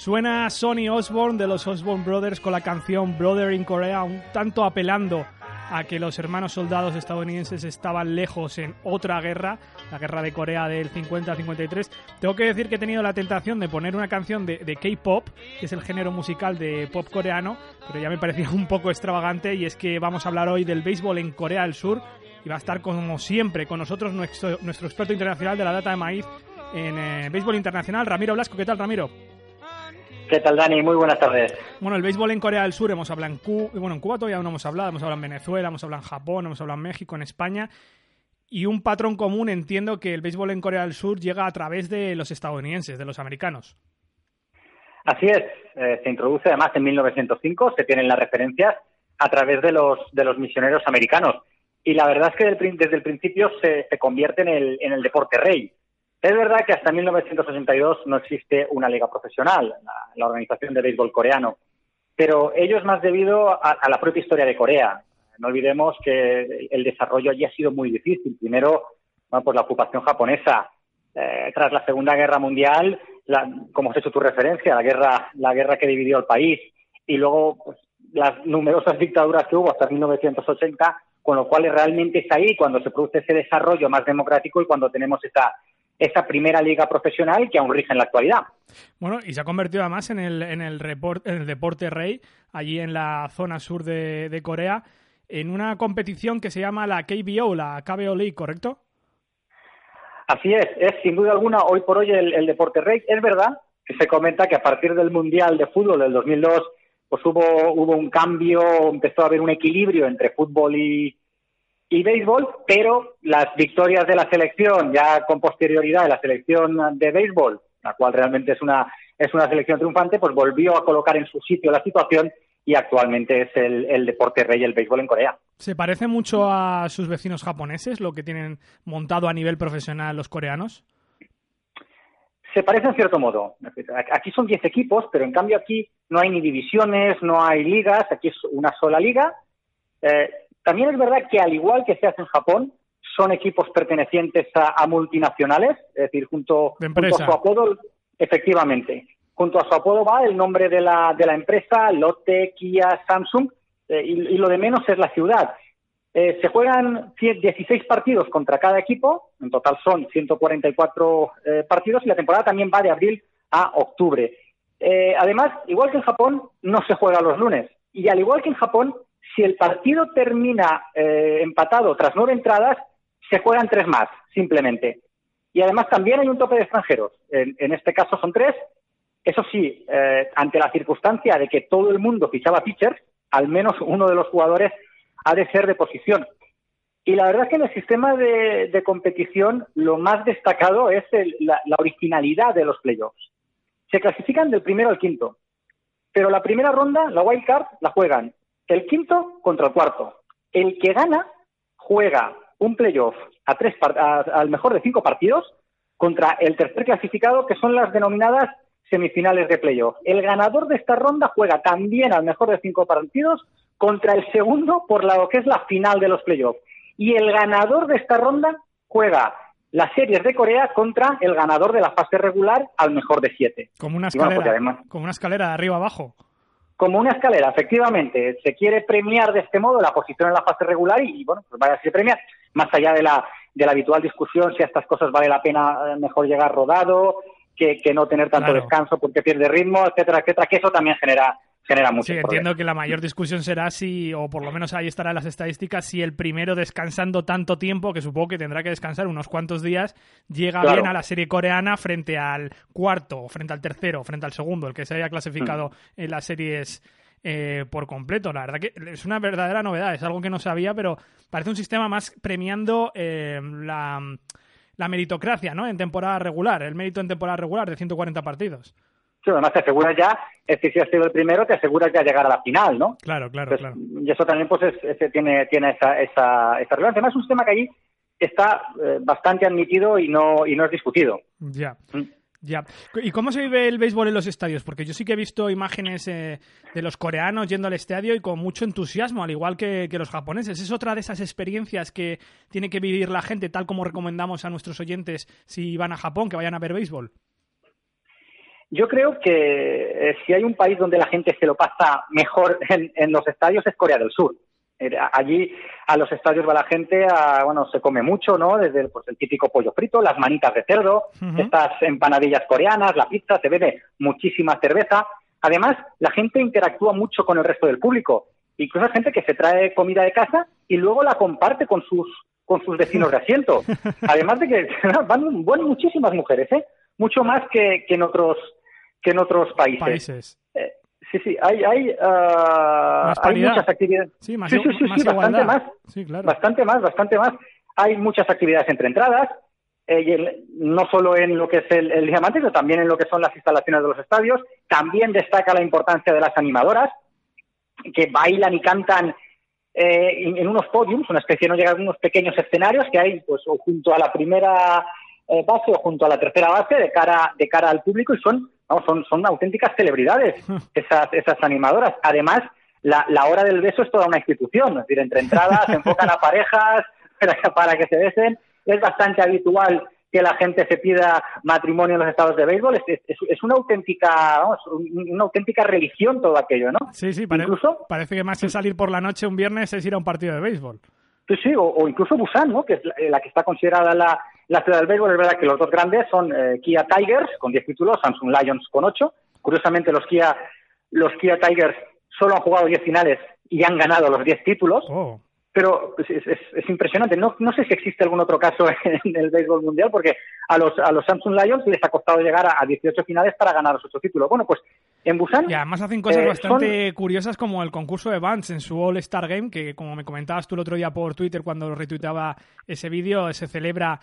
Suena Sonny Osborne de los Osborne Brothers con la canción Brother in Korea, un tanto apelando a que los hermanos soldados estadounidenses estaban lejos en otra guerra, la guerra de Corea del 50-53. Tengo que decir que he tenido la tentación de poner una canción de, K-pop, que es el género musical de pop coreano, pero ya me parecía un poco extravagante y es que vamos a hablar hoy del béisbol en Corea del Sur y va a estar como siempre con nosotros nuestro, nuestro experto internacional de la data de maíz en eh, béisbol internacional, Ramiro Blasco. ¿Qué tal, Ramiro? ¿Qué tal, Dani? Muy buenas tardes. Bueno, el béisbol en Corea del Sur hemos hablado en Cuba, bueno, en Cuba todavía no hemos hablado, hemos hablado en Venezuela, hemos hablado en Japón, hemos hablado en México, en España. Y un patrón común entiendo que el béisbol en Corea del Sur llega a través de los estadounidenses, de los americanos. Así es, eh, se introduce además en 1905, se tienen las referencias a través de los, de los misioneros americanos. Y la verdad es que desde el principio se, se convierte en el, en el deporte rey. Es verdad que hasta 1982 no existe una liga profesional, la, Organización de Béisbol Coreano, pero ello es más debido a, la propia historia de Corea. No olvidemos que el desarrollo allí ha sido muy difícil. Primero, pues la ocupación japonesa. Eh, tras la Segunda Guerra Mundial, como has hecho tu referencia, la guerra, la guerra que dividió el país, y luego pues, las numerosas dictaduras que hubo hasta 1980, con lo cual realmente es ahí cuando se produce ese desarrollo más democrático y cuando tenemos esta esa primera liga profesional que aún rige en la actualidad. Bueno, y se ha convertido además en el, en el, en el deporte rey, allí en la zona sur de, Corea, en una competición que se llama la KBO, la KBO League, ¿correcto? Así es, es sin duda alguna hoy por hoy el, deporte rey. Es verdad que se comenta que a partir del Mundial de Fútbol del 2002 pues hubo, hubo un cambio, empezó a haber un equilibrio entre fútbol y, y béisbol, pero las victorias de la selección, ya con posterioridad de la selección de béisbol, la cual realmente es una, es una selección triunfante, pues volvió a colocar en su sitio la situación y actualmente es el, el deporte rey el béisbol en Corea. ¿Se parece mucho a sus vecinos japoneses, lo que tienen montado a nivel profesional los coreanos? Se parece en cierto modo. Aquí son 10 equipos, pero en cambio aquí no hay ni divisiones, no hay ligas, aquí es una sola liga. Eh, también es verdad que, al igual que se hace en Japón, son equipos pertenecientes a, multinacionales, es decir, junto, a su apodo, efectivamente, junto a su apodo va el nombre de la, de la empresa, Lotte, Kia, Samsung, eh, y, lo de menos es la ciudad. Eh, se juegan 16 partidos contra cada equipo, en total son 144 eh, partidos, y la temporada también va de abril a octubre. además, igual que en Japón, no se juega los lunes, y al igual que en Japón, si el partido termina eh, empatado tras nueve entradas, se juegan tres más, simplemente. Y además también hay un tope de extranjeros. En, este caso son tres. Eso sí, eh, ante la circunstancia de que todo el mundo fichaba pitchers, al menos uno de los jugadores ha de ser de posición. Y la verdad es que en el sistema de, competición lo más destacado es la, originalidad de los playoffs. Se clasifican del primero al quinto, pero la primera ronda, la wild card, la juegan el quinto contra el cuarto. El que gana juega un playoff a tres al mejor de cinco partidos contra el tercer clasificado, que son las denominadas semifinales de playoff. El ganador de esta ronda juega también al mejor de cinco partidos contra el segundo por lo que es la final de los playoffs. Y el ganador de esta ronda juega las series de Corea contra el ganador de la fase regular al mejor de siete. Como una pues escalera, como una escalera de arriba abajo como una escalera, efectivamente. Se quiere premiar de este modo la posición en la fase regular y, bueno, pues vaya a ser premiar, más allá de la, de la habitual discusión si a estas cosas vale la pena eh, mejor llegar rodado, que, que no tener tanto descanso porque pierde ritmo, etcétera, etcétera, que eso también genera genera mucho. Sí, entiendo que la mayor discusión será si, o por lo menos ahí estarán las estadísticas, si el primero descansando tanto tiempo, que supongo que tendrá que descansar unos cuantos días, llega bien a la serie coreana frente al cuarto, frente al tercero, frente al segundo, el que se haya clasificado mm. en las series eh, por completo. La verdad que es una verdadera novedad, es algo que no sabía, pero parece un sistema más premiando eh, la, la meritocracia, ¿no? En temporada regular, el mérito en temporada regular de 140 partidos. Sí, además te aseguras ya, es que si has sido el primero, te aseguras ya llegar a la final, ¿no? Claro, claro, claro. Y eso también pues es, tiene, tiene esa, esa, esa relevancia. Además es un sistema que allí está eh, bastante admitido y no, y no es discutido. Ya. Mm. Ya. ¿Y cómo se vive el béisbol en los estadios? Porque yo sí que he visto imágenes eh, de los coreanos yendo al estadio y con mucho entusiasmo, al igual que, que, los japoneses. ¿Es otra de esas experiencias que tiene que vivir la gente, tal como recomendamos a nuestros oyentes si van a Japón, que vayan a ver béisbol? Yo creo que eh, si hay un país donde la gente se lo pasa mejor en, los estadios es Corea del Sur. Eh, allí a los estadios va la gente, bueno, se come mucho, ¿no? Desde pues, el típico pollo frito, las manitas de cerdo, estas empanadillas coreanas, la pizza, se bebe muchísima cerveza. Además, la gente interactúa mucho con el resto del público. Incluso hay gente que se trae comida de casa y luego la comparte con sus con sus vecinos de asiento. Además de que van, van muchísimas mujeres, ¿eh? Mucho más que, que en otros que en otros países. Eh, sí, sí, hay, hay, uh, hay muchas actividades. Sí, más, sí, sí, sí, bastante más. Sí, claro. Bastante más, bastante más. Hay muchas actividades entre entradas, eh, no solo en lo que es el, el diamante, sino también en lo que son las instalaciones de los estadios. También destaca la importancia de las animadoras, que bailan y cantan eh, en, unos podiums, una especie, no llegan unos pequeños escenarios que hay pues junto a la primera eh, base o junto a la tercera base de cara, de cara al público y son son, son auténticas celebridades esas, esas animadoras. Además, la, la hora del beso es toda una institución, es decir, entre entradas se enfocan a parejas para, que se besen. Es bastante habitual que la gente se pida matrimonio en los estados de béisbol. Es, es, una auténtica una auténtica religión todo aquello, ¿no? Sí, sí, incluso, parece que más que salir por la noche un viernes es ir a un partido de béisbol. Sí, sí, o, incluso Busan, ¿no? que es la, que está considerada la, la, ciudad del béisbol. Es verdad que los dos grandes son eh, Kia Tigers con 10 títulos, Samsung Lions con 8. Curiosamente, los Kia, los Kia Tigers solo han jugado 10 finales y han ganado los 10 títulos. Oh. Pero es, es, impresionante. No, no sé si existe algún otro caso en el béisbol mundial, porque a los, a los Samsung Lions les ha costado llegar a, a 18 finales para ganar los 8 títulos. Bueno, pues en Busan. Y además hacen cosas eh, bastante curiosas como el concurso de Vance en su All Star Game, que como me comentabas tú el otro día por Twitter cuando retuiteaba ese vídeo, se celebra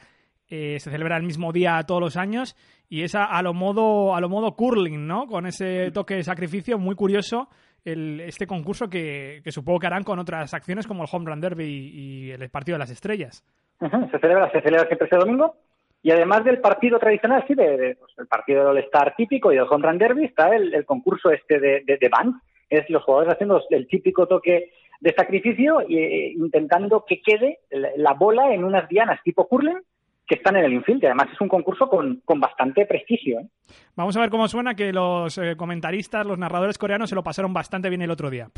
eh, se celebra el mismo día todos los años y es a, lo modo a lo modo curling, ¿no? Con ese toque de sacrificio muy curioso el, este concurso que, supongo que harán con otras acciones como el Home Run Derby y, el partido de las estrellas. Se celebra se celebra siempre ese domingo y además del partido tradicional, sí, de, pues, el partido del All-Star típico y del Home Run Derby, está el, concurso este de, de, band. Es los jugadores haciendo el típico toque de sacrificio e intentando que quede la, bola en unas dianas tipo curling que están en el infield. Además es un concurso con, con bastante prestigio. ¿eh? Vamos a ver cómo suena que los eh, comentaristas, los narradores coreanos se lo pasaron bastante bien el otro día.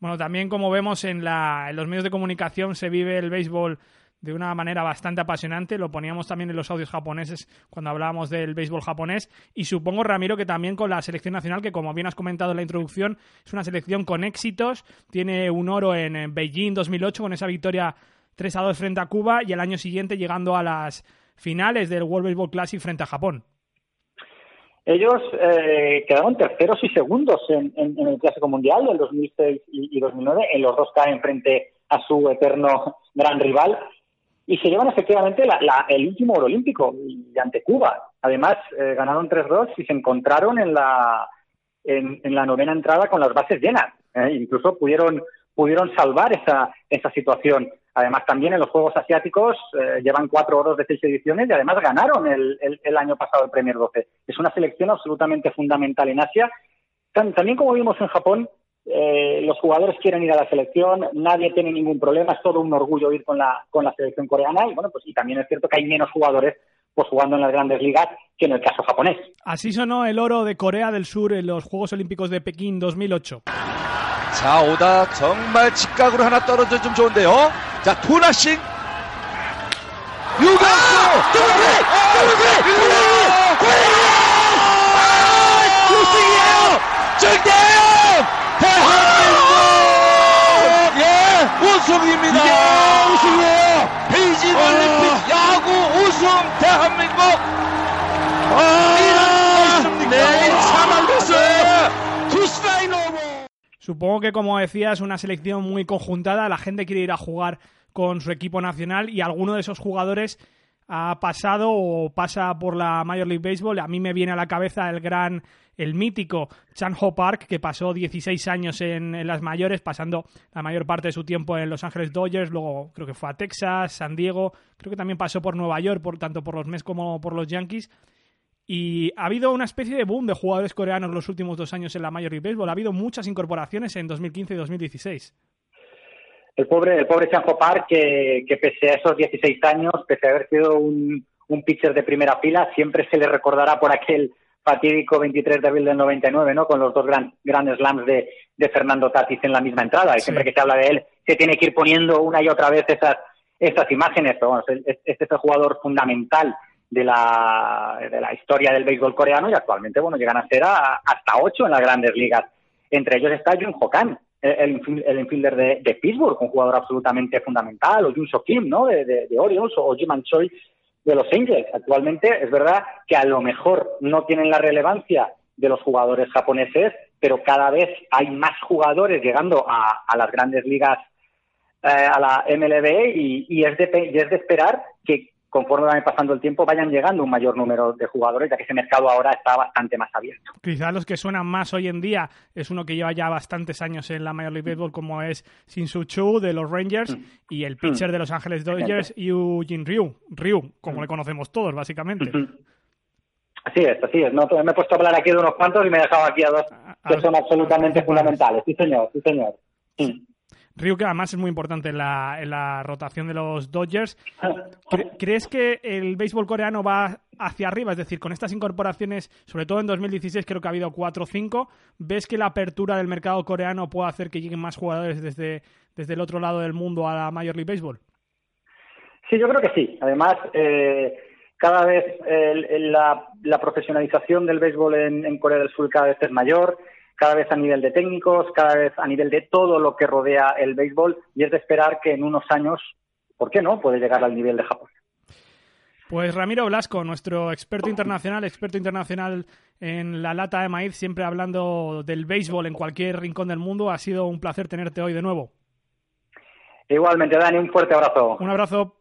Bueno, también como vemos en, la, los medios de comunicación se vive el béisbol de una manera bastante apasionante. Lo poníamos también en los audios japoneses cuando hablábamos del béisbol japonés. Y supongo, Ramiro, que también con la selección nacional, que como bien has comentado en la introducción, es una selección con éxitos. Tiene un oro en Beijing 2008 con esa victoria 3 a 2 frente a Cuba y el año siguiente llegando a las finales del World Baseball Classic frente a Japón. Ellos eh, quedaron terceros y segundos en, el Clásico Mundial del 2006 y, 2009. En los dos caen frente a su eterno gran rival y se llevan efectivamente el último oro olímpico ante Cuba. Además, eh, ganaron 3-2 y se encontraron en la, en, la novena entrada con las bases llenas. ¿eh? incluso pudieron, pudieron salvar esa, esa situación. Además, también en los Juegos Asiáticos eh, llevan cuatro oros de seis ediciones y además ganaron el, el, año pasado el Premier 12. Es una selección absolutamente fundamental en Asia. También, como vimos en Japón, eh, los jugadores quieren ir a la selección, nadie tiene ningún problema, es todo un orgullo ir con la, con la selección coreana y bueno, pues y también es cierto que hay menos jugadores pues jugando en las grandes ligas que en el caso japonés. Así sonó el oro de Corea del Sur en los Juegos Olímpicos de Pekín 2008. 자 오다 정말 직각으로 하나 떨어져 좀 좋은데요. 자 투나싱 유격수 우승이에요. 정대영 대한민국 예 우승입니다. 이게 우승이에요. 베이징 올림픽 야구 우승 대한민국. 아, 네, 참안 됐어요. Supongo que, como decía, es una selección muy conjuntada. La gente quiere ir a jugar con su equipo nacional y alguno de esos jugadores ha pasado o pasa por la Major League Baseball. A mí me viene a la cabeza el gran, el mítico Chan Ho Park, que pasó 16 años en, las mayores, pasando la mayor parte de su tiempo en Los Ángeles Dodgers. Luego creo que fue a Texas, San Diego. Creo que también pasó por Nueva York, por, tanto por los Mets como por los Yankees. Y ha habido una especie de boom de jugadores coreanos los últimos dos años en la Major League Baseball. Ha habido muchas incorporaciones en 2015 y 2016. El pobre, el pobre Chanjo Park, que, que, pese a esos 16 años, pese a haber sido un, un pitcher de primera fila, siempre se le recordará por aquel fatídico 23 de abril del 99, ¿no? Con los dos gran, grandes slams de, de Fernando Tatis en la misma entrada. Y siempre que se habla de él, se tiene que ir poniendo una y otra vez esas, esas imágenes. Pero bueno, este es el jugador fundamental de la, de la historia del béisbol coreano y actualmente, bueno, llegan a ser a, hasta ocho en las grandes ligas. Entre ellos está Jun Hokan, el, el infielder de, de, Pittsburgh, un jugador absolutamente fundamental, o Jun So Kim, ¿no? De, de, Orioles, o Jim Choi de los Angels. Actualmente es verdad que a lo mejor no tienen la relevancia de los jugadores japoneses, pero cada vez hay más jugadores llegando a, a las grandes ligas, eh, a la MLB, y, y, es de, y es de esperar que conforme va pasando el tiempo, vayan llegando un mayor número de jugadores, ya que ese mercado ahora está bastante más abierto. Quizás los que suenan más hoy en día es uno que lleva ya bastantes años en la Major League Baseball, como es Shin-Soo Chu de los Rangers mm. y el pitcher mm. de Los Ángeles Dodgers, Eugene Ryu, Ryu, como mm. le conocemos todos, básicamente. Mm -hmm. Así es, así es. No, me he puesto a hablar aquí de unos cuantos y me he dejado aquí a dos que son absolutamente fundamentales. Sí, señor, sí, señor. Ryu, que además es muy importante en la, en la rotación de los Dodgers. ¿Crees que el béisbol coreano va hacia arriba? Es decir, con estas incorporaciones, sobre todo en 2016 creo que ha habido 4 o 5, ¿ves que la apertura del mercado coreano puede hacer que lleguen más jugadores desde, desde el otro lado del mundo a la Major League Baseball? Sí, yo creo que sí. Además, eh, cada vez eh, la, la, profesionalización del béisbol en, en Corea del Sur cada vez es mayor cada vez a nivel de técnicos, cada vez a nivel de todo lo que rodea el béisbol y es de esperar que en unos años, ¿por qué no?, puede llegar al nivel de Japón. Pues Ramiro Blasco, nuestro experto internacional, experto internacional en la lata de maíz, siempre hablando del béisbol en cualquier rincón del mundo. Ha sido un placer tenerte hoy de nuevo. Igualmente, Dani, un fuerte abrazo. Un abrazo.